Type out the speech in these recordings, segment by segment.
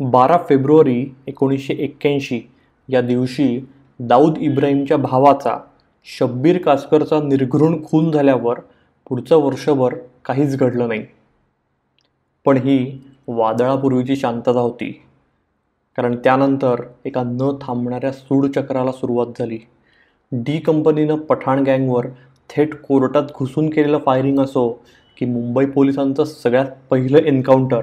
बारा फेब्रुवारी एकोणीसशे एक्क्याऐंशी या दिवशी दाऊद इब्राहिमच्या भावाचा शब्बीर कासकरचा निर्घृण खून झाल्यावर पुढचं वर्षभर काहीच घडलं नाही. पण ही वादळापूर्वीची शांतता होती. कारण त्यानंतर एका न थांबणाऱ्या सूडचक्राला सुरुवात झाली. डी कंपनीनं पठाण गँगवर थेट कोर्टात घुसून केलेलं फायरिंग असो की मुंबई पोलिसांचं सगळ्यात पहिलं एन्काउंटर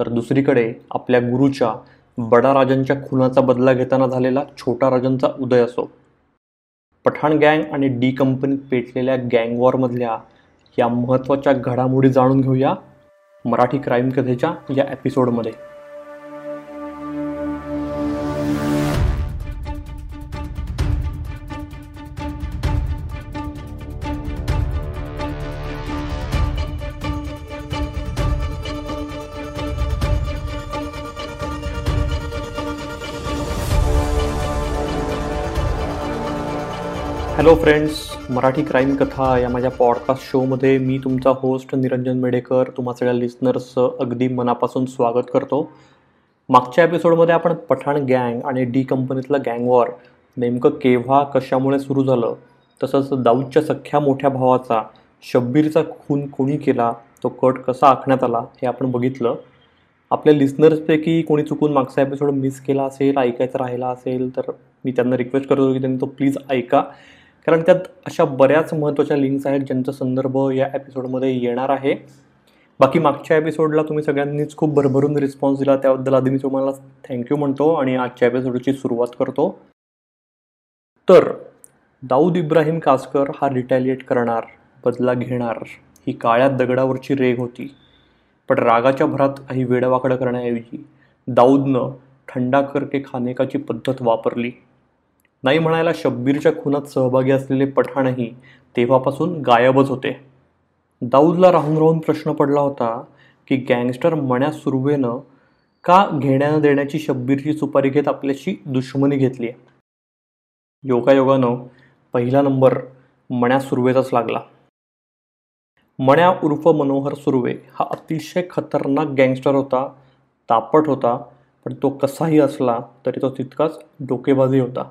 तर दुसरीकडे आपल्या गुरुच्या बडा राजांच्या खुनाचा बदला घेताना झालेला छोटा राजांचा उदय असो. पठाण गँग आणि डी कंपनीत पेटलेल्या गँगवॉरमधल्या या महत्त्वाच्या घडामोडी जाणून घेऊया मराठी क्राईम कथेच्या या एपिसोडमध्ये हॅलो फ्रेंड्स मराठी क्राईम कथा या माझ्या पॉडकास्ट शोमध्ये मी तुमचा होस्ट निरंजन मेडेकर तुम्हा सगळ्या लिस्नर्सचं अगदी मनापासून स्वागत करतो. मागच्या एपिसोडमध्ये आपण पठाण गँग आणि डी कंपनीतलं गँग वॉर नेमकं केव्हा कशामुळे सुरू झालं तसंच दाऊदच्या सख्या मोठ्या भावाचा शब्बीरचा खून कोणी केला तो कट कसा आखण्यात आला हे आपण बघितलं. आपल्या लिस्नर्सपैकी कोणी चुकून मागचा एपिसोड मिस केला असेल ऐकायचं राहिला असेल तर मी त्यांना रिक्वेस्ट करतो की त्यांनी तो प्लीज ऐका. कारण त्यात अशा बऱ्याच महत्त्वाच्या लिंक्स आहेत ज्यांचा संदर्भ या एपिसोडमध्ये येणार आहे. बाकी मागच्या एपिसोडला तुम्ही सगळ्यांनीच खूप भरभरून रिस्पॉन्स दिला त्याबद्दल आधी मी तुम्हाला थँक्यू म्हणतो आणि आजच्या एपिसोडची सुरुवात करतो. तर दाऊद इब्राहिम कासकर हा रिटॅलिएट करणार बदला घेणार. ही काळ्या दगडावरची रेग होती. पण रागाच्या भरात काही वेडवाकडं करण्याऐवजी दाऊदनं थंडा करके खानेकाची पद्धत वापरली. नाही म्हणायला शब्बीरच्या खुनात सहभागी असलेले पठाणही तेव्हापासून गायबच होते. दाऊदला राहून राहून प्रश्न पडला होता की गँगस्टर मण्या सुर्वेनं का घेण्यानं देण्याची शब्बीरची सुपारी घेत आपल्याशी दुश्मनी घेतली आहे योगायोगानं पहिला नंबर मण्या सुर्वेचाच लागला. मण्या उर्फ मनोहर सुर्वे हा अतिशय खतरनाक गँगस्टर होता तापट होता पण तो कसाही असला तरी तो तितकाच डोकेबाजी होता.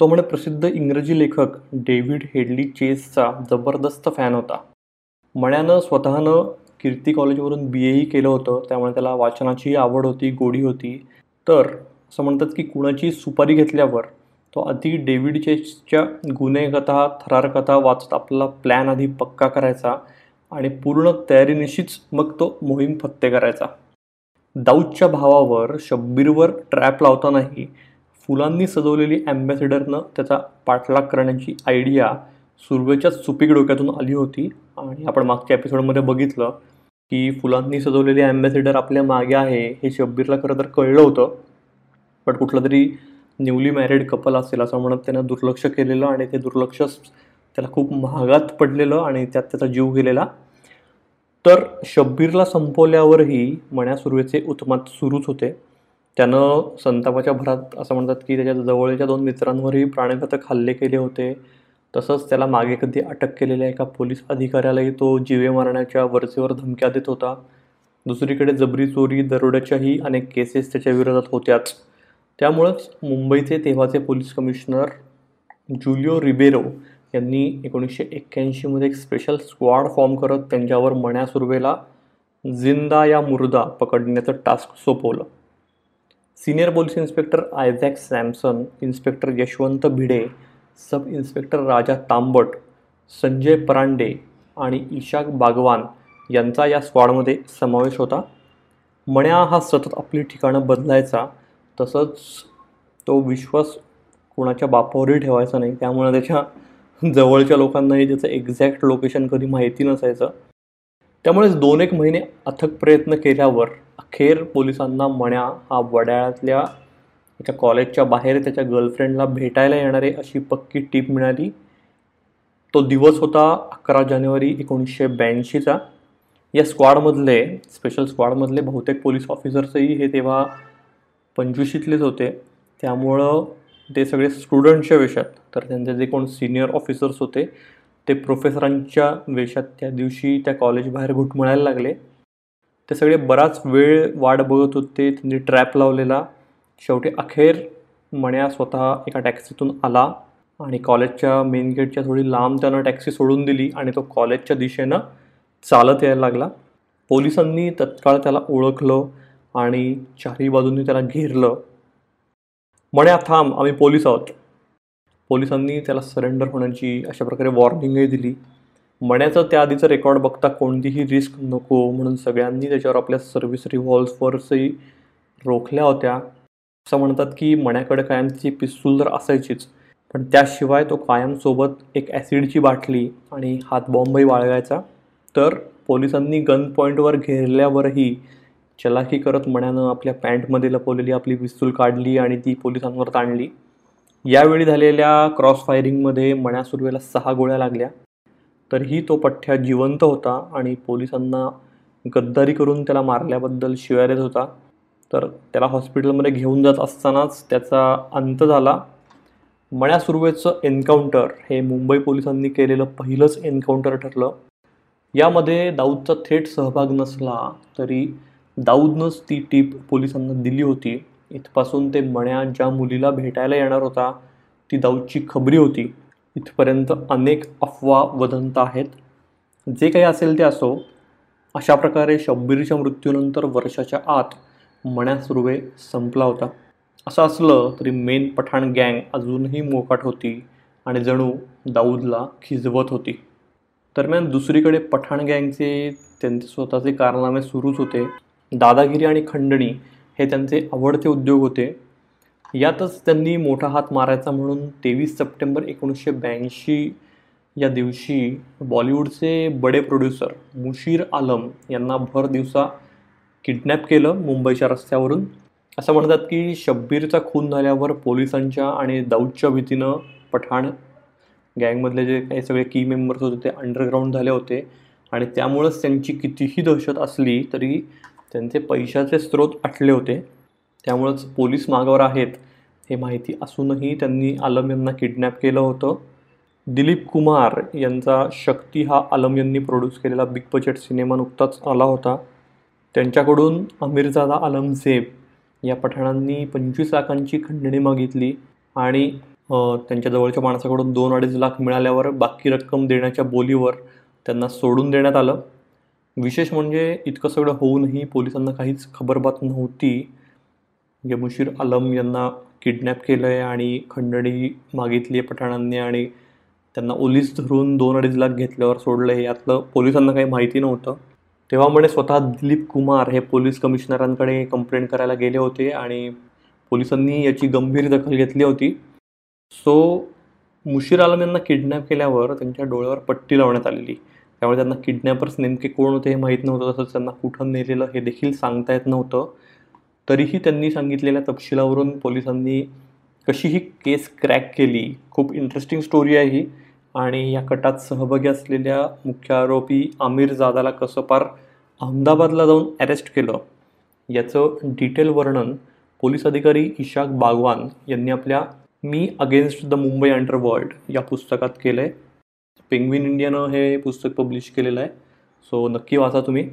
तो म्हणे प्रसिद्ध इंग्रजी लेखक डेव्हिड हेडली चेसचा जबरदस्त फॅन होता. मण्यानं स्वतःनं कीर्ती कॉलेजवरून बी एही केलं होतं त्यामुळे त्याला वाचनाची आवड होती गोडी होती. तर असं म्हणतात की कुणाची सुपारी घेतल्यावर तो आधी डेव्हिड चेसच्या गुन्हेकथा थरारकथा वाचत आपला प्लॅन आधी पक्का करायचा आणि पूर्ण तयारीनिशीच मग तो मोहीम फत्ते करायचा. दाऊदच्या भावावर शब्बीरवर ट्रॅप लावतानाही फुलांनी सजवलेली ॲम्बॅसेडरनं त्याचा पाठलाग करण्याची आयडिया सुरवेच्याच सुपीक डोक्यातून आली होती. आणि आपण मागच्या एपिसोडमध्ये बघितलं की फुलांनी सजवलेली ॲम्बॅसेडर आपल्या मागे आहे हे शब्बीरला खरं तर कळलं होतं. बट कुठलं तरी न्यूली मॅरिड कपल असेल असं म्हणत त्यानं दुर्लक्ष केलेलं आणि ते दुर्लक्ष त्याला खूप महागात पडलेलं आणि त्यात त्याचा जीव गेलेला. तर शब्बीरला संपवल्यावरही मण्या सुर्वेचे उत्मात सुरूच होते. त्यानं संतापाच्या भरात असं म्हणतात की त्याच्या जवळच्या दोन मित्रांवरही प्राणघातक हल्ले केले होते. तसंच त्याला मागे कधी अटक केलेल्या एका पोलीस अधिकाऱ्यालाही तो जीवे मारण्याच्या वरचेवर धमक्या देत होता. दुसरीकडे जबरी चोरी दरोड्याच्याही अनेक केसेस त्याच्या विरोधात होत्याच. त्यामुळंच मुंबईचे तेव्हाचे पोलीस कमिशनर जुलिओ रिबेरो यांनी एकोणीसशे एक्क्याऐंशीमध्ये एक स्पेशल स्क्वॉड फॉर्म करत त्यांच्यावर मण्या सुर्वेला जिंदा या मुर्दा पकडण्याचं टास्क सोपवलं. Senior police inspector Isaac Samson inspector Yashwant Bhide sub inspector Raja Tambat Sanjay Parande आणि ईशाक बागवान यांचा या स्क्वॉडमध्ये समावेश होता. मण्या हा सतत आपली ठिकाणं बदलायचा तसंच तो विश्वास कोणाच्या बापावरही ठेवायचा नाही. त्यामुळे त्याच्या जवळच्या लोकांनाही त्याचं एक्झॅक्ट लोकेशन कधी माहिती नसायचं. त्यामुळेच दोन एक महिने अथक प्रयत्न केल्यावर अखेर पोलिसांना मण्या हा वड्याळ्यातल्या एका कॉलेजच्या बाहेर त्याच्या गर्लफ्रेंडला भेटायला येणारे अशी पक्की टीप मिळाली. तो दिवस होता अकरा जानेवारी एकोणीसशे ब्याऐंशीचा. या स्क्वॉडमधले स्पेशल स्क्वॉडमधले बहुतेक पोलीस ऑफिसर्सही हे तेव्हा पंचवीशीतलेच होते. त्यामुळं ते सगळे स्टुडंटच्या वेशात तर त्यांचे जे कोण सिनियर ऑफिसर्स होते ते प्रोफेसरांच्या वेशात त्या दिवशी त्या कॉलेजबाहेर घुटमळायला लागले. ते सगळे बराच वेळ वाट बघत होते. त्यांनी ट्रॅप लावलेला. शेवटी अखेर मण्या स्वतः एका टॅक्सीतून आला आणि कॉलेजच्या मेन गेटच्या थोडी लांब त्यानं टॅक्सी सोडून दिली आणि तो कॉलेजच्या दिशेनं चालत यायला लागला. पोलिसांनी तत्काळ त्याला ओळखलं आणि चारही बाजूंनी त्याला घेरलं. म्हणे थांब. आम्ही पोलीस आहोत. पोलिसांनी त्याला सरेंडर होण्याची अशा प्रकारे वॉर्निंगही दिली. मण्याचं त्या आधीचं रेकॉर्ड बघता कोणतीही रिस्क नको म्हणून सगळ्यांनी त्याच्यावर आपल्या सर्व्हिस रिव्हॉल्व्हर्सही रोखल्या होत्या. असं म्हणतात की मण्याकडे कायम तिची पिस्तूल तर असायचीच पण त्याशिवाय तो कायमसोबत एक ॲसिडची बाटली आणि हातबॉम्बही बाळगायचा तर पोलिसांनी गन पॉईंटवर घेरल्यावरही चलाखी करत मण्यानं आपल्या पॅन्टमध्ये लपवलेली आपली पिस्तूल काढली आणि ती पोलिसांवर ताणली. यावेळी झालेल्या क्रॉस फायरिंगमध्ये मण्या सुर्वेला सहा गोळ्या लागल्या. तरीही तो पठ्ठ्या जिवंत होता आणि पोलिसांना गद्दारी करून त्याला मारल्याबद्दल शिव्या देत होता. तर त्याला हॉस्पिटलमध्ये घेऊन जात असतानाच त्याचा अंत झाला. मण्या सुर्वेचं एन्काउंटर हे मुंबई पोलिसांनी केलेलं पहिलंच एन्काउंटर ठरलं. यामध्ये दाऊदचा थेट सहभाग नसला तरी दाऊदनंच ती टीप पोलिसांना दिली होती. इथपासून ते मण्या ज्या मुलीला भेटायला येणार होता ती दाऊदची खबरी होती. इथपर्यंत अनेक अफवा वदंत आहेत. जे काही असेल ते असो अशा प्रकारे शब्बीरच्या मृत्यूनंतर वर्षाच्या आत मण्या सुर्वे संपला होता. असं असलं तरी मेन पठाण गँग अजूनही मोकाट होती आणि जणू दाऊदला खिजवत होती. दरम्यान दुसरीकडे पठाण गँगचे त्यांचे स्वतःचे कारनामे सुरूच होते. दादागिरी आणि खंडणी हे त्यांचे आवडते उद्योग होते. यातच त्यांनी मोठा हात मारायचा म्हणून तेवीस सप्टेंबर एकोणीसशे ब्याऐंशी या दिवशी बॉलिवूडचे बडे प्रोड्युसर मुशीर आलम यांना भर दिवसा किडनॅप केलं मुंबईच्या रस्त्यावरून. असं म्हणतात की शब्बीरचा खून झाल्यावर पोलिसांच्या आणि दाऊदच्या भीतीनं पठाण गँगमधले जे काही सगळे की मेंबर्स होते ते अंडरग्राऊंड झाले होते. आणि त्यामुळंच त्यांची कितीही दहशत असली तरी त्यांचे पैशाचे स्रोत आटले होते. त्यामुळंच पोलीस मागावर आहेत हे माहिती असूनही त्यांनी आलम यांना किडनॅप केलं होतं. दिलीप कुमार यांचा शक्ती हा आलम यांनी प्रोड्यूस केलेला बिग बजेट सिनेमा नुकताच आला होता. त्यांच्याकडून अमीरजादा आलमझेब या पठाणांनी पंचवीस लाखांची खंडणी मागितली आणि त्यांच्या जवळच्या माणसाकडून दोन अडीच लाख मिळाल्यावर बाकी रक्कम देण्याच्या बोलीवर त्यांना सोडून देण्यात आलं. विशेष म्हणजे इतकं सगळं होऊनही पोलिसांना काहीच खबरबात नव्हती. म्हणजे यमुशीर आलम यांना किडनॅप केलं आहे आणि खंडणी मागितली आहे पठाणांनी आणि त्यांना ओलीस धरून दोन अडीच लाख घेतल्यावर सोडलं आहे यातलं पोलिसांना काही माहिती नव्हतं. तेव्हा म्हणे स्वतः दिलीप कुमार हे पोलीस कमिशनरांकडे कंप्लेंट करायला गेले होते आणि पोलिसांनी याची गंभीर दखल घेतली होती. सो मुशीर आलम यांना किडनॅप केल्यावर त्यांच्या डोळ्यावर पट्टी लावण्यात आलेली. त्यामुळे त्यांना किडनॅपर्स नेमके कोण होते हे माहीत नव्हतं तसंच त्यांना कुठं नेलेलं हे देखील सांगता येत नव्हतं. तरीही त्यांनी सांगितलेल्या तपशिलावरून पोलिसांनी कशी ही केस क्रॅक केली खूप इंटरेस्टिंग स्टोरी आहे ही. आणि या कटात सहभागी असलेल्या मुख्य आरोपी आमिर जादाला कसं पार अहमदाबादला जाऊन अरेस्ट केलं याचं डिटेल वर्णन पोलीस अधिकारी इशाक बागवान यांनी आपल्या me against the Mumbai underworld या पुस्तकात केलं आहे पेंग्विन इंडियानं हे पुस्तक पब्लिश केलेलं आहे. सो नक्की वाचा तुम्ही.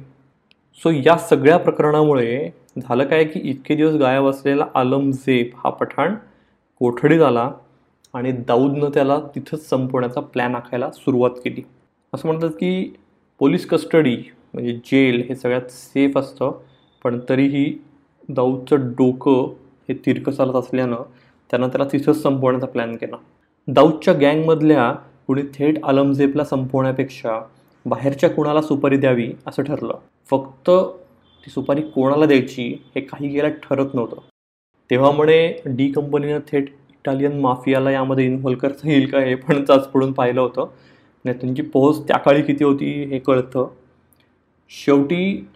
सो या सगळ्या प्रकरणामुळे झालं काय की इतके दिवस गायब असलेला आलमझेब हा पठाण कोठडीत आला आणि दाऊदनं त्याला तिथंच संपवण्याचा प्लॅन आखायला सुरुवात केली. असं म्हणतात की पोलीस कस्टडी म्हणजे जेल हे सगळ्यात सेफ असतं पण तरीही दाऊदचं डोकं हे तिरकं चालत असल्यानं त्यानं त्याला तिथंच संपवण्याचा प्लॅन केला. दाऊदच्या गँगमधल्या कुणी थेट आलमझेबला संपवण्यापेक्षा बाहेरच्या कुणाला सुपारी द्यावी असं ठरलं. फक्त ती सुपारी कोणाला द्यायची हे काही गेल्या ठरत नव्हतं. तेव्हा म्हणे डी कंपनीनं थेट इटालियन माफियाला यामध्ये इन्व्हॉल्व करता येईल का हे पण पडून पाहिलं होतं. आणि त्यांची पोहोच त्या काळी किती होती हे कळतं. शेवटी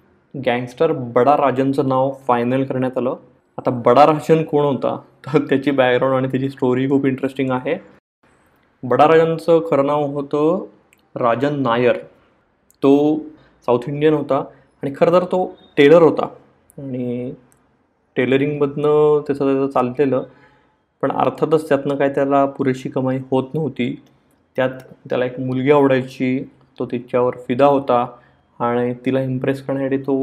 गँगस्टर बडा राजनचं नाव फायनल करण्यात आलं. आता बडा राजन कोण होता? तर त्याची बॅकग्राऊंड आणि त्याची स्टोरी खूप इंटरेस्टिंग आहे. बडा राजनचं खरं नाव होतं राजन नायर. तो साऊथ इंडियन होता. आणि खरं तर तो टेलर होता. आणि टेलरिंगमधनं त्याचं त्याचं चाललेलं पण अर्थातच त्यातनं काय त्याला पुरेशी कमाई होत नव्हती. त्यात त्याला एक मुलगी आवडायची तो तिच्यावर फिदा होता आणि तिला इम्प्रेस करण्यासाठी तो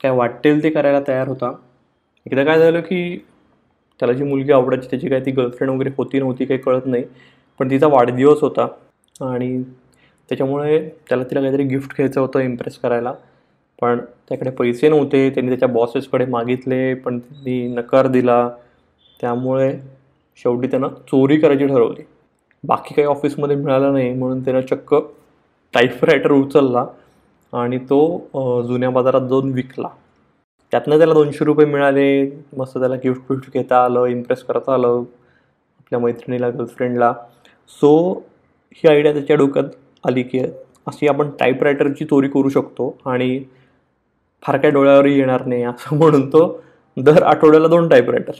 काय वाटेल ते करायला तयार होता. एकदा काय झालं की त्याला जी मुलगी आवडायची त्याची काय ती गर्लफ्रेंड वगैरे होती नव्हती काही कळत नाही पण तिचा वाढदिवस होता. आणि त्याच्यामुळे त्याला तिला काहीतरी गिफ्ट घ्यायचं होतं इम्प्रेस करायला. पण त्याकडे पैसे नव्हते. त्यांनी त्याच्या बॉसेसकडे मागितले पण त्यांनी नकार दिला. त्यामुळे शेवटी त्यांना चोरी करायची ठरवली. बाकी काही ऑफिसमध्ये मिळालं नाही म्हणून त्यानं चक्क टाईपरायटर उचलला आणि तो जुन्या बाजारात जाऊन विकला. त्यातनं त्याला दोनशे रुपये मिळाले. मस्त त्याला गिफ्ट विफ्ट घेता आलं इम्प्रेस करता आलं आपल्या मैत्रिणीला गर्लफ्रेंडला सो ही आयडिया त्याच्या डोक्यात आली की अशी आपण टाईपरायटरची चोरी करू शकतो आणि फार काय डोळ्यावरही येणार नाही असं म्हणून तो दर आठवड्याला दोन टाईपरायटर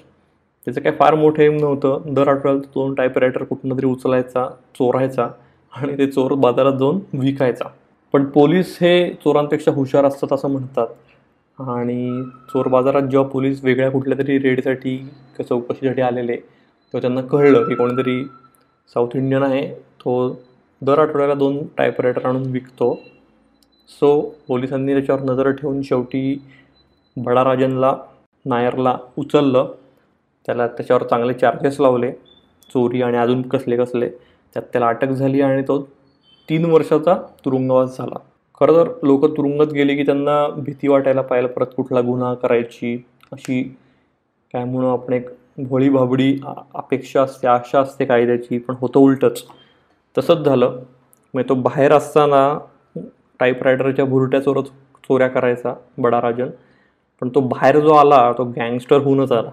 त्याचं काय फार मोठं एम नव्हतं. दर आठवड्याला दोन टाईपरायटर कुठनं तरी उचलायचा चोरायचा आणि ते चोर बाजारात जाऊन विकायचा. पण पोलीस हे चोरांपेक्षा हुशार असतात असं म्हणतात. आणि चोर बाजारात जेव्हा पोलीस वेगळ्या कुठल्या तरी रेडसाठी किंवा चौकशीसाठी आलेले तेव्हा त्यांना कळलं की कोणीतरी साऊथ इंडियन आहे. तो दर आठवड्याला दोन टायपरायटर आणून विकतो. सो पोलिसांनी त्याच्यावर नजर ठेवून शेवटी बडाराजनला नायरला उचललं. त्याला त्याच्यावर चांगले चार्जेस लावले. चोरी आणि अजून कसले कसले त्यात त्याला अटक झाली आणि तो तीन वर्षाचा तुरुंगवास झाला. खरं तर लोक तुरुंगात गेले की त्यांना भीती वाटायला पाहिजे परत कुठला गुन्हा करायची अशी काय म्हणून आपण एक भोळी भाबडी अपेक्षा असते आशा असते कायद्याची पण होतं उलटंच. तसंच झालं. मग तो बाहेर असताना टाईपरायटरच्या भुरट्या चोऱ्या करायचा बडा राजन पण तो बाहेर जो आला तो गँगस्टर होऊनच आला.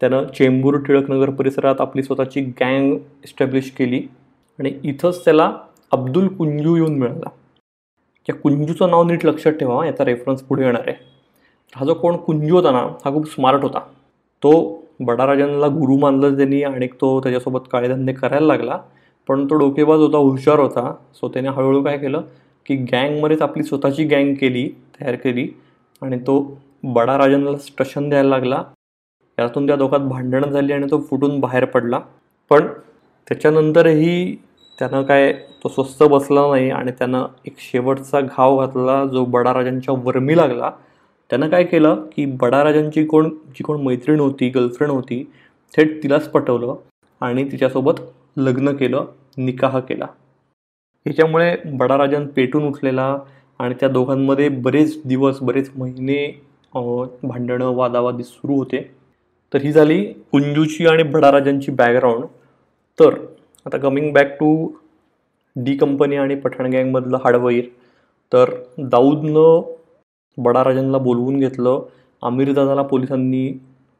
त्यानं चेंबूर टिळकनगर परिसरात आपली स्वतःची गँग इस्टॅब्लिश केली आणि इथंच त्याला अब्दुल कुंजू येऊन मिळाला. या कुंजूचं नाव नीट लक्षात ठेवा याचा रेफरन्स पुढे येणार आहे. हा जो कोण कुंजू होता ना हा खूप स्मार्ट होता. तो बडाराजांना गुरु मानलं त्यांनी आणि तो त्याच्यासोबत काळेधंदे करायला लागला. पण तो डोकेबाज होता हुशार होता. सो त्याने हळूहळू काय केलं की गँगमध्येच आपली स्वतःची गँग केली तयार केली आणि तो बडाराजांना स्टशन द्यायला लागला. यातून त्या दोघात भांडणं झाली आणि तो फुटून बाहेर पडला. पण त्याच्यानंतरही त्यानं काय तो स्वस्त बसला नाही आणि त्यानं एक शेवटचा घाव घातला जो बडाराजांच्या वर्मी लागला. त्यानं काय केलं की बडाराजांची कोण जी कोण मैत्रीण होती गर्लफ्रेंड होती थेट तिलाच पटवलं आणि तिच्यासोबत लग्न केलं निकाह केला. ह्याच्यामुळे बडाराजन पेटून उठलेला आणि त्या दोघांमध्ये बरेच दिवस बरेच महिने भांडणं वादावादी सुरू होते. तर ही झाली कुंजूची आणि बडाराजांची बॅकग्राऊंड तर आता coming back to D company आणि पठाण गँगमधलं हाडवैर. तर दाऊदनं बडाराजांना बोलवून घेतलं. आमिरदादाला पोलिसांनी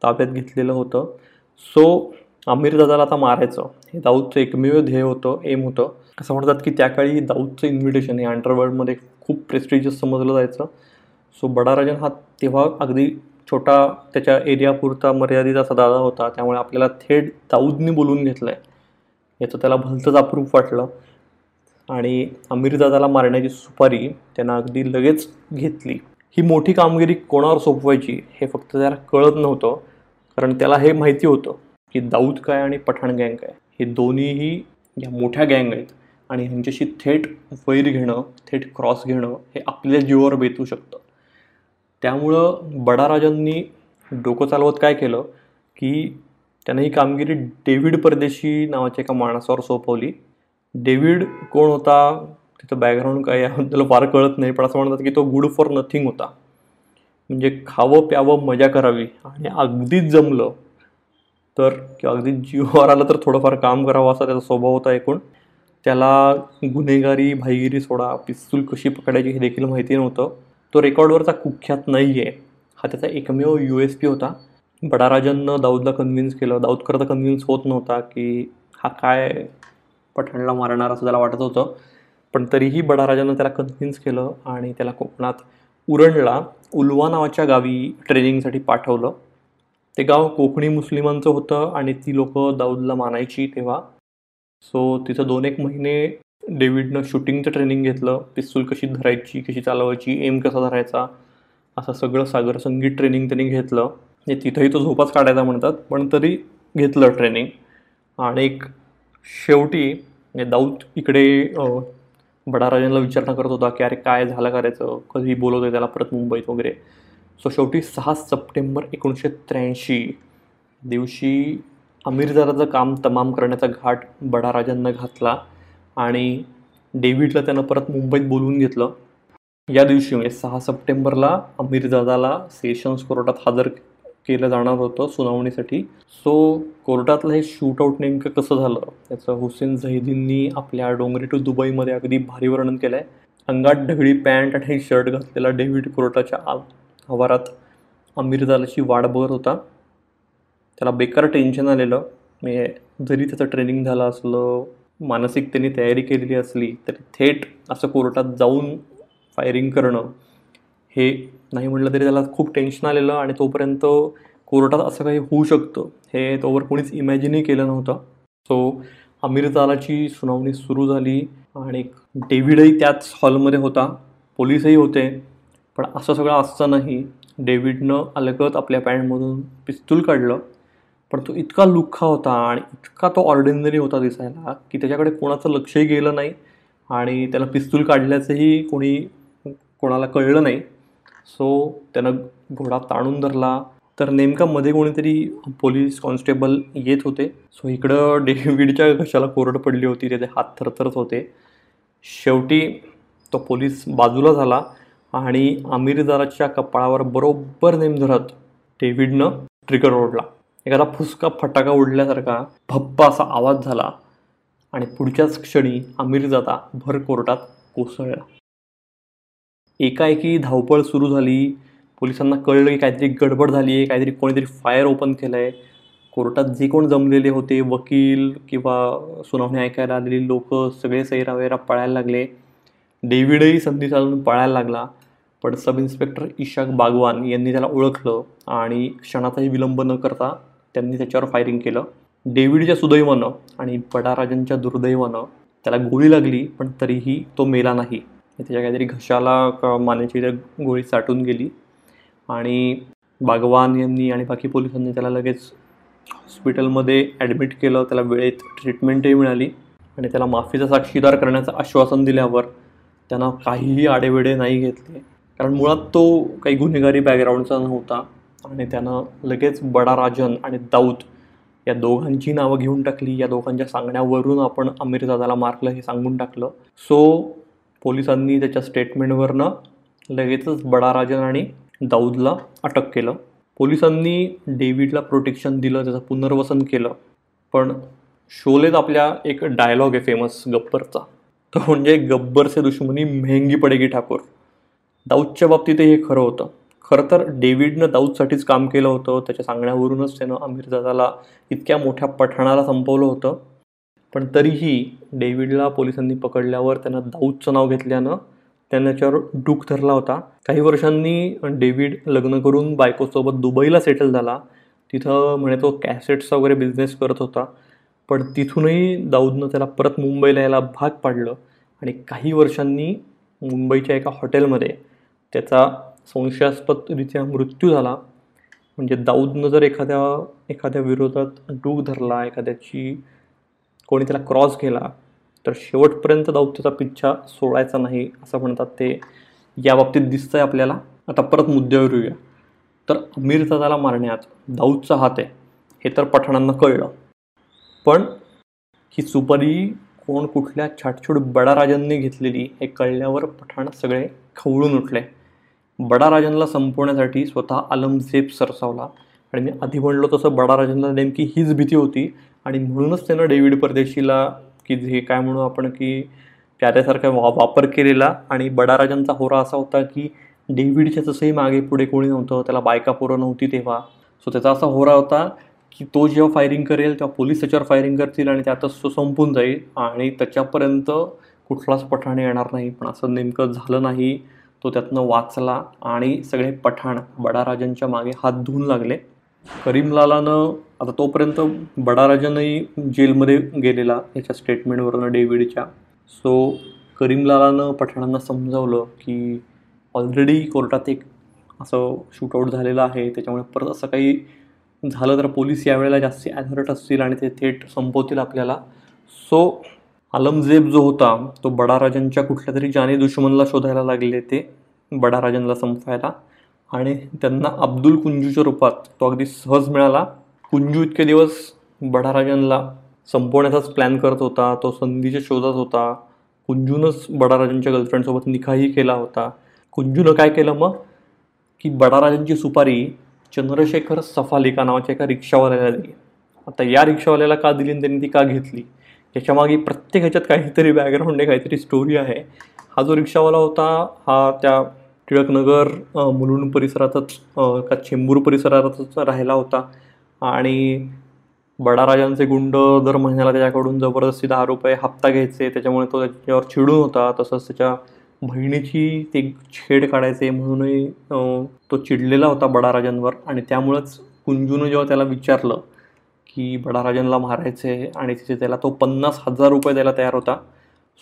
ताब्यात घेतलेलं होतं. सो आमिरदादाला आता मारायचं. हे दाऊदचं एकमेव ध्येय होतं एम होतं. असं म्हणतात की त्या काळी दाऊदचं इन्व्हिटेशन हे अंडरवर्ल्डमध्ये खूप प्रेस्टिजियस समजलं जायचं. सो बडाराजन हा तेव्हा अगदी छोटा त्याच्या एरियापुरता मर्यादित असा दादा होता. त्यामुळे आपल्याला थेट दाऊदनी बोलून घेतलं आहे याचं त्याला भलतंच अप्रूप वाटलं. आणि अमीरदादाला मारण्याची सुपारी त्यानं अगदी लगेच घेतली. ही मोठी कामगिरी कोणावर सोपवायची हे फक्त त्याला कळत नव्हतं. कारण त्याला हे माहिती होतं की दाऊद काय आणि पठाण गँग काय. हे दोन्हीही या मोठ्या गँग आहेत. आणि ह्यांच्याशी थेट वैर घेणं थेट क्रॉस घेणं हे आपल्या जीवावर बेतू शकतं. त्यामुळं बडाराजांनी डोकं चालवत काय केलं? की त्यानं ही कामगिरी डेव्हिड परदेशी नावाच्या एका माणसावर सोपवली. डेव्हिड कोण होता? तिथं बॅकग्राऊंड काय याबद्दल फार कळत नाही पण असं म्हणतात की तो गुड फॉर नथिंग होता. म्हणजे खावं प्यावं मजा करावी आणि अगदीच जमलं तर किंवा अगदी जीवावर आलं तर थोडंफार काम करावं असा त्याचा स्वभाव होता एकूण. त्याला गुन्हेगारी भाईगिरी सोडा पिस्तूल कशी पकडायची हे देखील माहिती नव्हतं. तो रेकॉर्डवरचा कुख्यात नाही आहे हा त्याचा एकमेव यू एस पी होता. बडाराजांना दाऊदला कन्व्हिन्स केलं. दाऊद करता कन्व्हिन्स होत नव्हता की हा काय पठाणला मारणार असं त्याला वाटत होतं. पण तरीही बडाराजानं त्याला कन्व्हिन्स केलं आणि त्याला कोकणात उरणला उलवा नावाच्या गावी ट्रेनिंगसाठी पाठवलं. ते गाव कोकणी मुस्लिमांचं होतं आणि ती लोक दाऊदला मानायची तेव्हा सो तिथं दोन एक महिने डेव्हिडनं शूटिंगचं ट्रेनिंग घेतलं. पिस्तूल कशी धरायची कशी चालवायची एम कसा धरायचा असं सगळं सागर संगीत ट्रेनिंग त्यांनी घेतलं. म्हणजे तिथंही तो झोपाच काढायचा म्हणतात पण तरी घेतलं ट्रेनिंग आणि एक शेवटी म्हणजे दाऊद इकडे बडाराजांना विचारणा करत होता की अरे काय झालं करायचं? कधी बोलवतोय त्याला परत मुंबईत वगैरे. सो शेवटी सहा सप्टेंबर एकोणीसशे त्र्याऐंशी दिवशी अमीरजाराचं काम तमाम करण्याचा घाट बडाराजांना घातला आणि डेव्हिडला त्यानं परत मुंबईत बोलवून घेतलं. या दिवशी म्हणजे सहा सप्टेंबरला अमीरजादाला सेशन्स कोर्टात हजर केलं जाणार होतं सुनावणीसाठी. सो कोर्टातलं हे शूटआउट नेमकं कसं झालं? त्याचं हुसेन झहिदींनी आपल्या डोंगरी टू दुबईमध्ये अगदी भारी वर्णन केलं आहे अंगात ढगळी पॅन्ट आणि शर्ट घातलेला डेव्हिड कोर्टाच्या आवारात अमीरजालाची वाट बघत होता. त्याला बेकार टेन्शन आलेलं. म्हणजे जरी त्याचं ट्रेनिंग झालं असलं मानसिक त्यांनी तयारी केलेली असली तरी थेट असं कोर्टात जाऊन फायरिंग करणं हे नाही म्हटलं तरी त्याला खूप टेन्शन आलेलं आणि तोपर्यंत कोर्टात असं काही होऊ शकतं. हे तोवर कोणीच इमॅजिनही केलं नव्हतं. सो आमिर जालाची सुनावणी सुरू झाली आणि डेव्हिडही त्याच हॉलमध्ये होता. पोलीसही होते. पण असं सगळं असतानाही डेव्हिडनं अलगत आपल्या पॅन्टमधून पिस्तूल काढलं. पण तो इतका लुख्खा होता आणि इतका तो ऑर्डिनरी होता दिसायला की त्याच्याकडे कोणाचं लक्षही गेलं नाही आणि त्याला पिस्तूल काढल्याचंही कोणी कोणाला कळलं नाही. सो त्यानं घोडा ताणून धरला. तर नेमका मध्ये कोणीतरी पोलीस कॉन्स्टेबल येत होते. सो इकडं डेव्हिडच्या घशाला कोरड पडली होती त्याचे हात थरथरत होते. शेवटी तो पोलीस बाजूला झाला आणि आमिरदाराच्या कपाळावर बरोबर नेम धरत डेव्हिडनं ट्रिगर ओढला. एखादा फुसका फटाका उडल्यासारखा भप्पा असा आवाज झाला आणि पुढच्याच क्षणी अमीरजादा भर कोर्टात कोसळला. एकाएकी धावपळ सुरू झाली. पोलिसांना कळलं की काहीतरी गडबड झाली आहे काहीतरी कोणीतरी फायर ओपन केलं आहे कोर्टात जे कोण जमलेले होते वकील किंवा सुनावणी ऐकायला आलेली लोक सगळे सैरा वैरा पळायला लागले. डेव्हिडही संधी चालून पळायला लागला. पण सब इन्स्पेक्टर इशाक बागवान यांनी त्याला ओळखलं आणि क्षणाचाही विलंब न करता त्यांनी त्याच्यावर फायरिंग केलं. डेव्हिडच्या सुदैवानं आणि बडाराजांच्या दुर्दैवानं त्याला गोळी लागली पण तरीही तो मेला नाही. त्याच्या काहीतरी घशाला मानेची गोळी साठून गेली. आणि बागवान यांनी आणि बाकी पोलिसांनी त्याला लगेच हॉस्पिटलमध्ये ॲडमिट केलं. त्याला वेळेत ट्रीटमेंटही मिळाली. आणि त्याला माफीचा साक्षीदार करण्याचं आश्वासन दिल्यावर त्यांना काहीही आडेवेडे नाही घेतले. कारण मुळात तो काही गुन्हेगारी बॅकग्राऊंडचा नव्हता. आणि त्यानं लगेच बडा राजन आणि दाऊद या दोघांची नावं घेऊन टाकली. या दोघांच्या सांगण्यावरून आपण अमीरजादाला मारलं हे सांगून टाकलं. सो पोलिसांनी त्याच्या स्टेटमेंटवरनं लगेचच बडा राजन आणि दाऊदला अटक केलं. पोलिसांनी डेव्हिडला प्रोटेक्शन दिलं त्याचं पुनर्वसन केलं. पण शोलेत आपल्या एक डायलॉग आहे फेमस गब्बरचा. तो म्हणजे गब्बरचे दुश्मनी मेहंगी पडेगी ठाकूर. दाऊदच्या बाबतीतही हे खरं होतं. खरं तर डेव्हिडनं दाऊदसाठीच काम केलं होतं. त्याच्या सांगण्यावरूनच त्यानं अमीरजादाला इतक्या मोठ्या पठाणाला संपवलं होतं. पण तरीही डेव्हिडला पोलिसांनी पकडल्यावर त्यानं दाऊदचं नाव घेतल्यानं त्यानं त्याच्यावर डूक धरला होता. काही वर्षांनी डेव्हिड लग्न करून बायकोसोबत दुबईला सेटल झाला. तिथं म्हणे तो कॅसेट्सचा वगैरे बिझनेस करत होता. पण तिथूनही दाऊदनं त्याला परत मुंबईला यायला भाग पाडलं. आणि काही वर्षांनी मुंबईच्या एका हॉटेलमध्ये त्याचा संशयास्पदरित्या मृत्यू झाला. म्हणजे दाऊदनं जर एखाद्या एखाद्या विरोधात डूक धरला एखाद्याची कोणी त्याला क्रॉस केला तर शेवटपर्यंत दाऊद त्याचा पिच्छा सोडायचा नाही असं म्हणतात ते. या बाबतीत दिसतं आहे आपल्याला. आता परत मुद्द्यावर येऊया. तर अमीर त्याला मारण्यात दाऊदचा हात आहे. हे तर पठाणांना कळलं. पण ही सुपारी कोण कुठल्या छाटछूट बडाराजांनी घेतलेली हे कळल्यावर पठाण सगळे खवळून उठले. बडाराजांना संपवण्यासाठी स्वतः आलमजेब सरसावला. आणि मी आधी म्हणलो तसं बडाराजांना नेमकी हीच भीती होती. आणि म्हणूनच त्यानं डेव्हिड परदेशीला की जे काय म्हणू आपण की त्याच्यासारखा वा वापर केलेला. आणि बडाराजांचा होरा असा होता की डेव्हिडच्या तसंही मागे पुढे कोणी नव्हतं त्याला बायका पोरं नव्हती तेव्हा. सो त्याचा असा होरा होता की तो जेव्हा फायरिंग करेल तेव्हा पोलीस त्याच्यावर फायरिंग करतील आणि त्यातच तो संपून जाईल. आणि त्याच्यापर्यंत कुठलाच पठाण येणार नाही. पण असं नेमकं झालं नाही. तो त्यातनं वाचला आणि सगळे पठाण बडाराजांच्या मागे हात धुवून लागले. करीमलालानं आता तोपर्यंत बडाराजानंही जेलमध्ये गेलेला याच्या स्टेटमेंटवरनं डेव्हिडच्या. सो करीमलालानं पठाणांना समजावलं की ऑलरेडी कोर्टात एक असं शूटआउट झालेलं आहे. त्याच्यामुळे परत असं काही झालं तर पोलीस यावेळेला जास्त ॲलर्ट असतील आणि ते थेट संपवतील आपल्याला. सो आलमजेब जो होता तो बडाराजांच्या कुठल्या तरी जाने दुश्मनला शोधायला लागले ते बडाराजांना संपवायला. आणि त्यांना अब्दुल कुंजूच्या रूपात तो अगदी सहज मिळाला. कुंजू इतके दिवस बडाराजनला संपवण्याचाच प्लॅन करत होता तो संधीच्या शोधात होता. कुंजूनच बडाराजांच्या गर्लफ्रेंडसोबत निकाही केला होता. कुंजूनं काय केलं मग? की बडाराजांची सुपारी चंद्रशेखर सफालिका नावाच्या एका रिक्षावाल्याला दिली. आता या रिक्षावाल्याला का दिली आणि त्यांनी ती का घेतली? याच्यामागे प्रत्येक ह्याच्यात काहीतरी बॅकग्राऊंड आहे काहीतरी स्टोरी आहे. हा जो रिक्षावाला होता हा त्या टिळकनगर मुलुंड परिसरातच का चेंबूर परिसरातच राहिला होता. आणि बडाराजांचे गुंड दर महिन्याला त्याच्याकडून जबरदस्ती दहा रुपये हप्ता घ्यायचे. त्याच्यामुळे तो त्याच्यावर चिडून होता. तसंच त्याच्या बहिणीची ते छेड काढायचे म्हणूनही तो चिडलेला होता बडाराजांवर. आणि त्यामुळंच कुंजूनं जेव्हा त्याला विचारलं की बडाराजनला मारायचे आणि तिथे त्याला तो पन्नास हजार रुपये द्यायला तयार होता.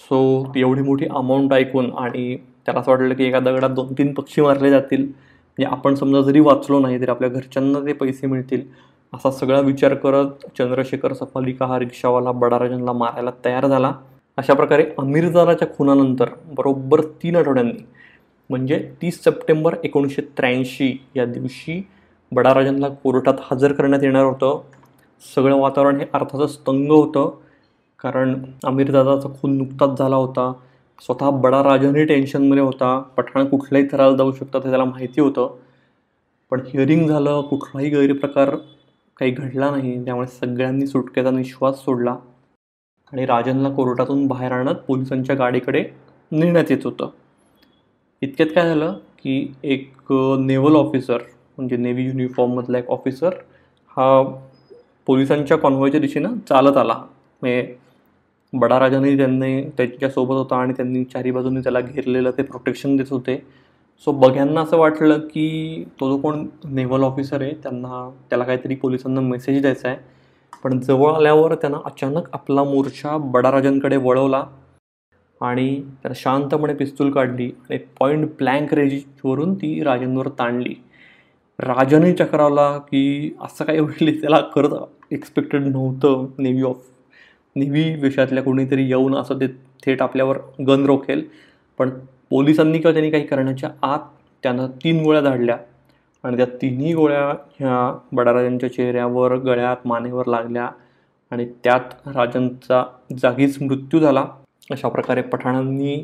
सो एवढी मोठी अमाऊंट ऐकून आणि त्याला असं वाटलं की एका दगडात दोन तीन पक्षी मारले जातील. म्हणजे आपण समजा जरी वाचलो नाही तरी आपल्या घरच्यांना ते पैसे मिळतील. असा सगळा विचार करत चंद्रशेखर सफालिका हा रिक्षावाला बडाराजनला मारायला तयार झाला. अशा प्रकारे अमीरजाराच्या खुनानंतर बरोबर तीन आठवड्यांनी म्हणजे तीस सप्टेंबर एकोणीसशे त्र्याऐंशी या दिवशी बडाराजनला कोर्टात हजर करण्यात येणार होतं. सगळं वातावरण हे अर्थातच तंग होतं. कारण आमिरदादाचा खून नुकताच झाला होता. स्वतः बडा राजनही टेन्शनमध्ये होता. पठाण कुठल्याही थराला जाऊ शकतात हे त्याला माहिती होतं. पण हिअरिंग झालं कुठलाही गैरप्रकार काही घडला नाही. त्यामुळे सगळ्यांनी सुटकेचा निश्वास सोडला. आणि राजनला कोर्टातून बाहेर आणत पोलिसांच्या गाडीकडे नेण्यात येत होतं. इतक्यात काय झालं की एक नेव्हल ऑफिसर म्हणजे नेव्ही युनिफॉर्ममधला एक ऑफिसर हा पोलिसांच्या कॉन्व्हॉयच्या दिशेनं चालत आला. म्हणजे बडाराजाने त्यांनी त्यांच्यासोबत होता आणि त्यांनी चारी बाजूने त्याला घेरलेलं ते प्रोटेक्शन देत होते. सो बघ्यांना असं वाटलं की तो जो कोण नेव्हल ऑफिसर आहे त्यांना त्याला काहीतरी पोलिसांना मेसेज द्यायचा आहे. पण जवळ आल्यावर त्यांना अचानक आपला मोर्चा बडाराजांकडे वळवला आणि त्याला शांतपणे पिस्तूल काढली आणि पॉईंट ब्लँक रेंजवरून ती राजांवर ताणली. राजाने चक्रावला की असं काही होईल त्याला खरंच एक्सपेक्टेड नव्हतं. नेव्ही ऑफ नेव्ही विषयातल्या कोणीतरी येऊन असं ते थेट आपल्यावर गन रोखेल. पण पोलिसांनी किंवा त्यांनी काही करण्याच्या आत त्यानं तीन गोळ्या धाडल्या आणि त्या तिन्ही गोळ्या ह्या बडाराजांच्या चेहऱ्यावर गळ्यात मानेवर लागल्या. आणि त्यात राजांचा जागीच मृत्यू झाला. अशा प्रकारे पठाणांनी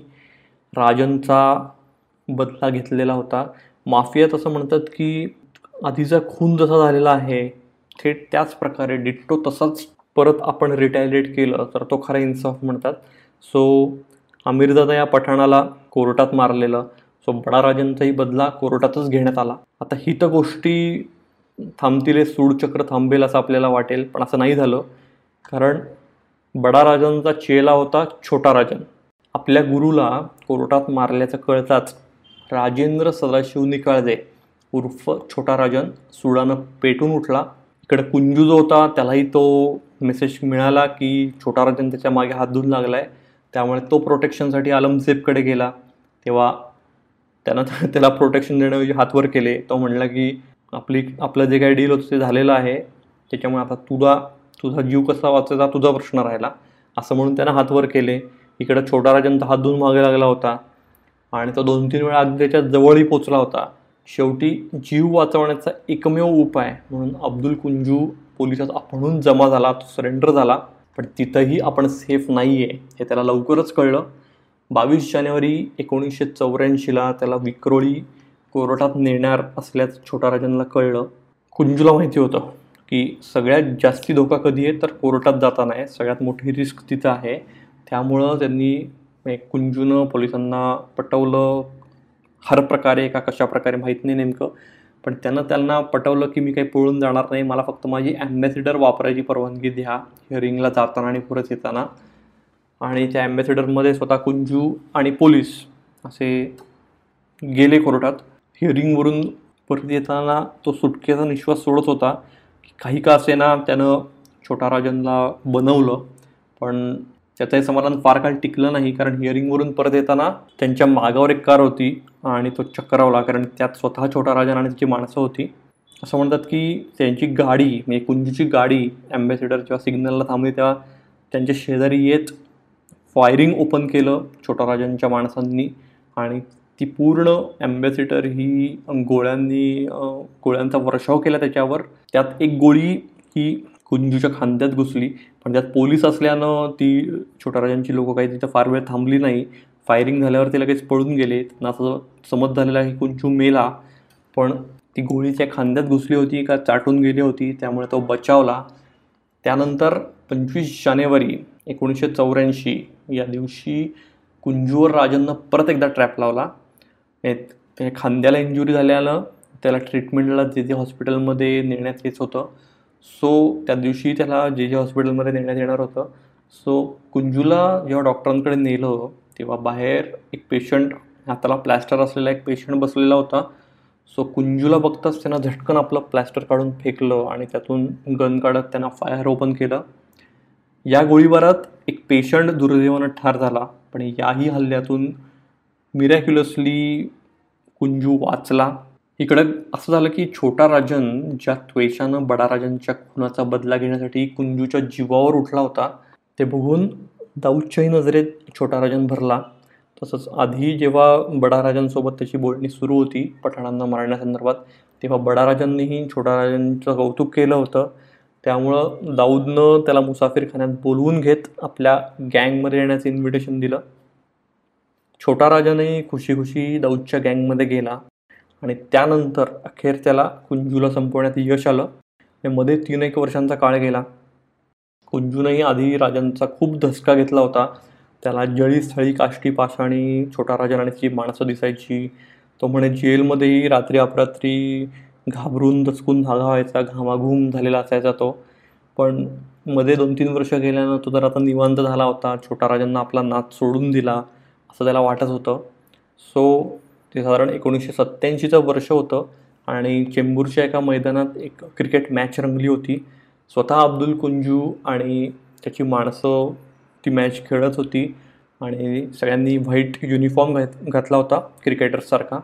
राजनचा बदला घेतलेला होता. माफियात असं म्हणतात की आधीचा खून जसा झालेला आहे थेट त्याच प्रकारे डिट्टो तसाच परत आपण रिटॅलिएट केलं तर तो खरा इन्साफ म्हणतात. सो आमिरदादा या पठाणाला कोर्टात मारलेलं सो बडाराजांचाही बदला कोर्टातच घेण्यात आला. आता ही तर गोष्टी थांबतील सूडचक्र थांबेल असं आपल्याला वाटेल पण असं नाही झालं. कारण बडाराजांचा चेला होता छोटा राजन. आपल्या गुरुला कोर्टात मारल्याचं कळताच राजेंद्र सदाशिव निकाळजे उर्फ छोटा राजन सुडानं पेटून उठला. इकडे कुंजू जो होता त्यालाही तो मेसेज मिळाला की छोटा राजन त्याच्यामागे हात धुवून लागला आहे त्यामुळे तो प्रोटेक्शनसाठी आलमसेबकडे गेला. तेव्हा त्यानं त्याला प्रोटेक्शन देण्याऐवजी हातवर केले. तो म्हणला की आपली आपलं जे काही डील होतं ते झालेलं आहे. त्याच्यामुळे आता तुला तुझा जीव कसा वाचायचा तुझा प्रश्न राहिला. असं म्हणून त्यानं हातवर केले. इकडं छोटा राजन हात धुवून मागे लागला होता. आणि तो दोन तीन वेळा अगदी त्याच्या जवळही पोचला होता. शेवटी जीव वाचवण्याचा एकमेव उपाय म्हणून अब्दुल कुंजू पोलिसात आपणून जमा झाला तो सरेंडर झाला. पण तिथंही आपण सेफ नाही आहे हे त्याला लवकरच कळलं. बावीस जानेवारी एकोणीसशे चौऱ्याऐंशीला त्याला विक्रोळी कोर्टात नेणार असल्याचं छोटा राजांना कळलं. कुंजूला माहिती होतं की सगळ्यात जास्ती धोका कधी आहे तर कोर्टात जाताना आहे. सगळ्यात मोठी रिस्क तिथं आहे. त्यामुळं त्यांनी म्हणजे कुंजूनं पोलिसांना पटवलं हर प्रकारे का कशा प्रकारे माहीत नाही नेमकं पण त्यानं त्यांना पटवलं की मी काही पळून जाणार नाही. मला फक्त माझी ॲम्बॅसिडर वापरायची परवानगी द्या. हिअरिंगला जाताना आणि परत येताना. आणि त्या ॲम्बॅसिडरमध्ये स्वतः कुंजू आणि पोलीस असे गेले कोर्टात. हिअरिंगवरून परत येताना तो सुटकेचा निश्वास सोडत होता. की काही का असेना त्यानं छोटा राजनला बनवलं. पण त्याचंही समाधान फार काळ टिकलं नाही कारण हिअरिंगवरून परत येताना त्यांच्या मागावर एक कार होती आणि तो चक्रावला कारण त्यात स्वतः छोटा राजन आणि त्याची माणसं होती. असं म्हणतात की त्यांची गाडी म्हणजे कुंजीची गाडी ॲम्बॅसिडर जेव्हा सिग्नलला थांबली तेव्हा त्यांच्या शेजारी येत फायरिंग ओपन केलं छोटा राजांच्या माणसांनी आणि ती पूर्ण ॲम्बॅसिडर ही गोळ्यांनी गोळ्यांचा वर्षाव केला त्याच्यावर. त्यात एक गोळी ही कुंजूच्या खांद्यात घुसली. पण त्यात पोलीस असल्यानं ती छोट्या राजांची लोकं काही तिथं फार वेळ थांबली नाही. फायरिंग झाल्यावर ते लगेच पळून गेले त्यांना असं समज झालेला की कुंजू मेला. पण ती गोळीच्या खांद्यात घुसली होती का चाटून गेली होती त्यामुळे तो बचावला. त्यानंतर पंचवीस जानेवारी एकोणीसशे चौऱ्याऐंशी या दिवशी कुंजूवर राजांना परत एकदा ट्रॅप लावला. त्या खांद्याला इंजुरी झाल्यानं त्याला ट्रीटमेंटला जे जे हॉस्पिटलमध्ये नेण्यात येत होतं सो त्या दिवशी त्याला जे जे हॉस्पिटलमध्ये नेण्यात येणार होतं सो कुंजूला जेव्हा डॉक्टरांकडे नेलं तेव्हा बाहेर एक पेशंट हाताला प्लॅस्टर असलेला एक पेशंट बसलेला होता. सो कुंजूला बघताच त्यांना झटकन आपलं प्लॅस्टर काढून फेकलं आणि त्यातून गन काढत त्यांना फायर ओपन केलं. या गोळीबारात एक पेशंट दुर्दैवानं ठार झाला पण याही हल्ल्यातून मिरॅक्युलसली कुंजू वाचला. इकडं असं झालं की छोटा राजन ज्या त्वेषानं बडा राजांच्या खुनाचा बदला घेण्यासाठी कुंजूच्या जीवावर उठला होता ते बघून दाऊदच्याही नजरेत छोटा राजन भरला. तसंच आधी जेव्हा बडा राजांसोबत त्याची बोलणी सुरू होती पठाणांना मारण्यासंदर्भात तेव्हा बडा राजांनीही छोटा राजांचं कौतुक केलं होतं. त्यामुळं दाऊदनं त्याला मुसाफिरखान्यात बोलवून घेत आपल्या गँगमध्ये येण्याचं इन्व्हिटेशन दिलं. छोटा राजानेही खुशी खुशी दाऊदच्या गँगमध्ये गेला. आणि त्यानंतर अखेर त्याला कुंजूला संपवण्यात यश आलं. मध्ये तीन एक वर्षांचा काळ गेला. कुंजूनही आधी राजांचा खूप धसका घेतला होता. त्याला जळीस्थळी काष्टी पाषाणी छोटा राजा राणीची माणसं दिसायची. तो म्हणे जेलमध्येही रात्री अपरात्री घाबरून दचकून धागा व्हायचा घामाघूम झालेला असायचा तो. पण मध्ये दोन तीन वर्ष गेल्यानं तो जर आता निवांत झाला होता. छोटा राजांना आपला नाच सोडून दिला असं त्याला वाटत होतं. सो ते साधारण एकोणीसशे सत्त्याऐंशीचं वर्ष होतं. आणि चेंबूरच्या एका मैदानात एक क्रिकेट मॅच रंगली होती. स्वतः अब्दुल कुंजू आणि त्याची माणसं ती मॅच खेळत होती. आणि सगळ्यांनी व्हाईट युनिफॉर्म घात घातला होता क्रिकेटर्ससारखा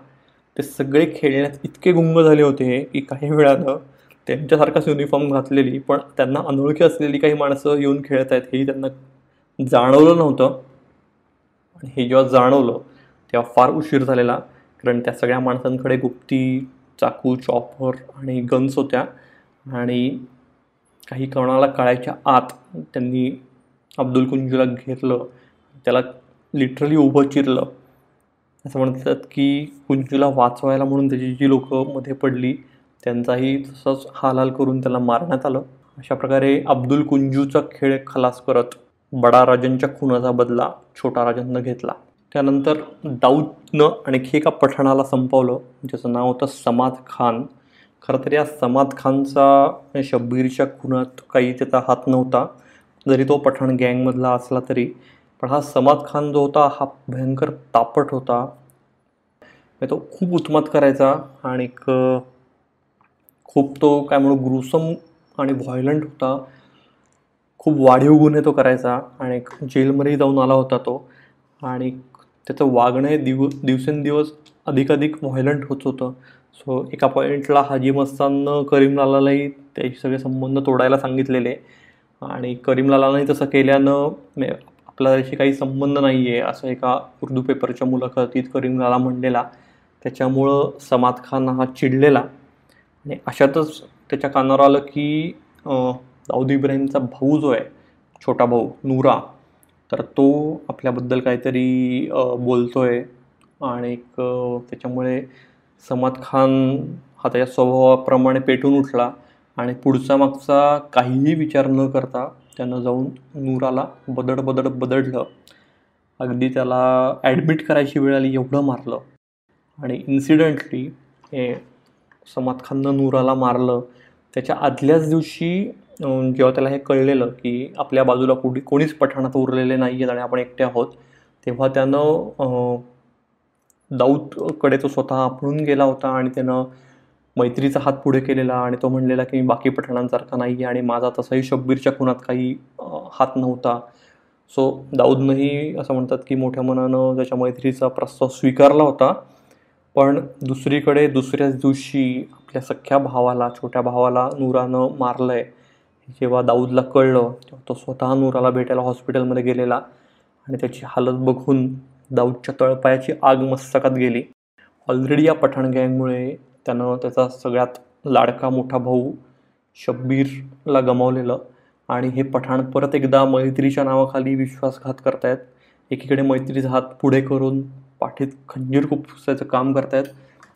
ते सगळे खेळण्यात इतके गुंग झाले होते की काही वेळानं त्यांच्यासारखाच युनिफॉर्म घातलेली पण त्यांना अनोळखी असलेली काही माणसं येऊन खेळत आहेत हेही त्यांना जाणवलं नव्हतं. आणि हे जेव्हा जाणवलं तेव्हा फार उशीर झालेला. कारण त्या सगळ्या माणसांकडे गुप्ती चाकू चॉपर आणि गन्स होत्या. आणि काही कोणाला कळायच्या आत त्यांनी अब्दुल कुंजूला घेरलं. त्याला लिटरली उभं चिरलं. असं म्हणतात की कुंजूला वाचवायला म्हणून त्याची जी लोकं मध्ये पडली त्यांचाही तसंच हाल करून त्याला मारण्यात आलं. अशा प्रकारे अब्दुल कुंजूचा खेळ खलास करत बडा राजांच्या खुनाचा बदला छोटा राजांना घेतला. त्यानंतर दाऊदनं आणखी एका पठाणाला संपवलं. ज्याचं नाव होतं समाद खान. खरं तर या समाद खानचा शब्बीरच्या खुनात काही त्याचा हात नव्हता. जरी तो पठाण गँगमधला असला तरी. पण हा समाद खान जो होता हा भयंकर तापट होता. म्हणजे तो खूप उत्मत करायचा आणि खूप तो काय म्हणू ग्रुसम आणि व्हायलंट होता. खूप वाढीव गुन्हे तो करायचा आणि जेलमध्ये जाऊन आला होता तो. आणि त्याचं वागणं हे दिव दिवसेंदिवस अधिकाधिक व्हायलंट होत होतं. सो एका पॉईंटला हाजी मस्ताननं करीमलालाही त्याचे सगळे संबंध तोडायला सांगितलेले. आणि करीमलालानंही तसं केल्यानं आपला त्याशी काही संबंध नाही आहे असं एका उर्दू पेपरच्या मुलाखतीत करीमलाला म्हणलेला. त्याच्यामुळं समाद खान हा चिडलेला. आणि अशातच त्याच्या कानावर आलं की दाऊद इब्राहिमचा भाऊ जो आहे छोटा भाऊ नूरा तर तो आपल्याबद्दल काहीतरी बोलतो आहे आणि त्याच्यामुळे समाद खान हा त्याच्या स्वभावाप्रमाणे पेटून उठला आणि पुढचा मागचा काहीही विचार न करता त्यानं जाऊन नूराला बदड बदड बदडलं. अगदी त्याला ॲडमिट करायची वेळ आली एवढं मारलं. आणि इन्सिडेंटली हे समाद खाननं नूराला मारलं. त्याच्या आदल्याच दिवशी जेव्हा त्याला हे कळलेलं की आपल्या बाजूला कुठे कोणीच पठाणात उरलेले नाही आहेत आणि आपण एकटे आहोत तेव्हा त्यानं दाऊदकडे तो स्वतः आपणून गेला होता आणि त्यानं मैत्रीचा हात पुढे केलेला आणि तो म्हणलेला की मी बाकी पठाणांसारखा नाही आहे आणि माझा तसाही शब्बीरच्या खुनात काही हात नव्हता. सो दाऊदनंही असं म्हणतात की मोठ्या मनानं त्याच्या मैत्रीचा प्रस्ताव स्वीकारला होता. पण दुसरीकडे दुसऱ्याच दिवशी आपल्या सख्ख्या भावाला छोट्या भावाला नूरानं मारलं आहे जेव्हा दाऊदला कळलं तेव्हा तो स्वतः नूराला भेटायला हॉस्पिटलमध्ये गेलेला आणि त्याची हालत बघून दाऊदच्या तळपायाची आग मस्तकात गेली. ऑलरेडी या पठाण गँगमुळे त्यानं त्याचा सगळ्यात लाडका मोठा भाऊ शब्बीरला गमावलेलं आणि हे पठाण परत एकदा मैत्रीच्या नावाखाली विश्वासघात करतायत. एकीकडे मैत्रीचा हात पुढे करून पाठीत खंजीर खुपसायचं काम करतायत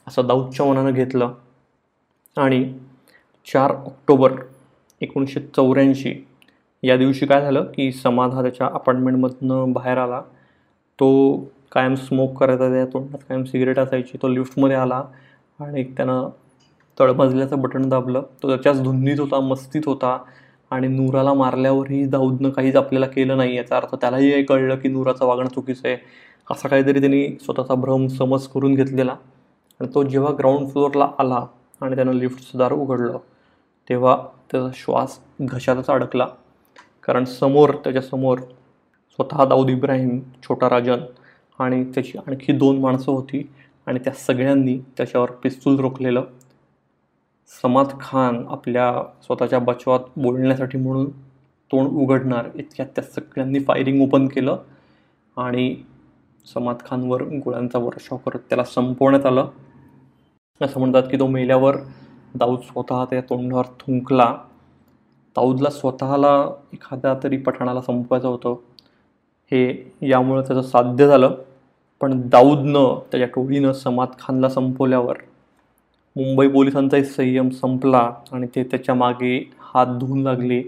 असं दाऊदच्या मनानं घेतलं. आणि चार ऑक्टोबर एकोणीसशे चौऱ्याऐंशी. या दिवशी काय झालं की समाध हा त्याच्या अपार्टमेंटमधनं बाहेर आला. तो कायम स्मोक करायचा त्या तोंडात कायम सिगरेट असायची तो लिफ्टमध्ये आला आणि त्यानं तळमजल्याचं बटन दाबलं. तो त्याच्याच धुंदीत होता मस्तीत होता आणि नूराला मारल्यावरही दाऊदनं काहीच आपल्याला केलं नाही याचा अर्थ त्यालाही कळलं की नूराचं वागणं चुकीचं आहे. असा काहीतरी त्यांनी स्वतःचा भ्रम समज करून घेतलेला. आणि तो जेव्हा ग्राउंड फ्लोअरला आला आणि त्यानं लिफ्टचं दार उघडलं. तेव्हा त्याचा श्वास घशातच अडकला. कारण समोर त्याच्यासमोर स्वतः दाऊद इब्राहिम छोटा राजन आणि त्याची आणखी दोन माणसं होती आणि त्या सगळ्यांनी त्याच्यावर पिस्तूल रोखलेलं. समाद खान आपल्या स्वतःच्या बचवात बोलण्यासाठी म्हणून तोंड उघडणार इतक्यात त्या सगळ्यांनी फायरिंग ओपन केलं आणि समाद खानवर गोळ्यांचा वर्षाव करत त्याला संपवण्यात आलं. असं म्हणतात की तो मेल्यावर दाऊद स्वतः त्या तोंडावर थुंकला. दाऊदला स्वतःला एखाद्या तरी पठाणाला संपवायचं होतं. हे यामुळं त्याचं साध्य झालं. पण दाऊदनं त्याच्या टोळीनं समाद खानला संपवल्यावर मुंबई पोलिसांचाही संयम संपला आणि ते त्याच्यामागे हात धुवून लागले.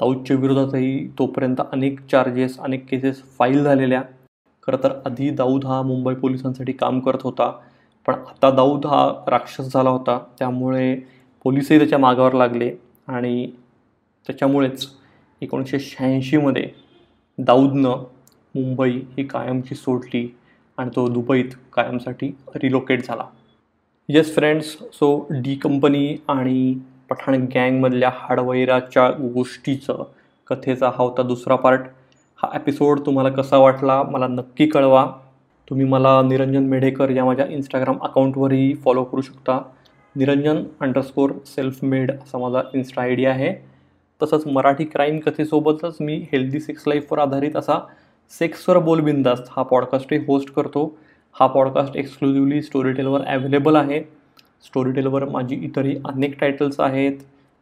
दाऊदच्या विरोधातही तोपर्यंत अनेक चार्जेस अनेक केसेस फाईल झालेल्या. खरं तर आधी दाऊद हा मुंबई पोलिसांसाठी काम करत होता. पण आता दाऊद हा राक्षस झाला होता त्यामुळे पोलिसही त्याच्या मागावर लागले आणि त्याच्यामुळेच एकोणीसशे शहाऐंशीमध्ये दाऊदनं मुंबई ही कायमची सोडली आणि तो दुबईत कायमसाठी रिलोकेट झाला. Yes friends so D company आणि पठाण गँगमधल्या हाडवैराच्या गोष्टीचं कथेचा हा होता दुसरा पार्ट हा एपिसोड तुम्हाला कसा वाटला मला नक्की कळवा. तुम्ही मला निरंजन मेढेकर या माझ्या इंस्टाग्राम अकाउंटवरही फॉलो करू शकता. निरंजन अंडरस्कोर सेल्फ मेड असा माझा इन्स्टा आय डी आहे. तसंच मराठी क्राईम कथेसोबतच मी हेल्दी सेक्स लाईफवर आधारित असा सेक्सवर बोलबिंदास्त हा पॉडकास्टही होस्ट करतो. हा पॉडकास्ट एक्सक्लुझिव्हली स्टोरीटेलवर अवेलेबल आहे. स्टोरीटेलवर माझी इतरही अनेक टायटल्स आहेत.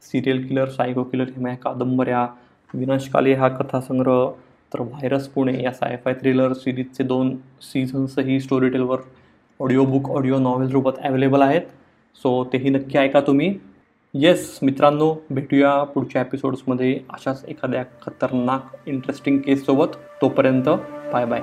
सिरियल किलर सायको किलर हे माझ्या कादंबऱ्या विनाशकाली हा कथासंग्रह तर व्हायरस पुणे या सायफाय थ्रिलर सिरीजचे दोन सीझन्सही स्टोरीटेलवर ऑडिओ बुक ऑडिओ नॉव्हेल रूपात अवेलेबल आहेत. सो तेही नक्की ऐका तुम्ही. येस मित्रांनो भेटूया पुढच्या एपिसोड्समध्ये अशाच एखाद्या खतरनाक इंटरेस्टिंग केससोबत तोपर्यंत बाय बाय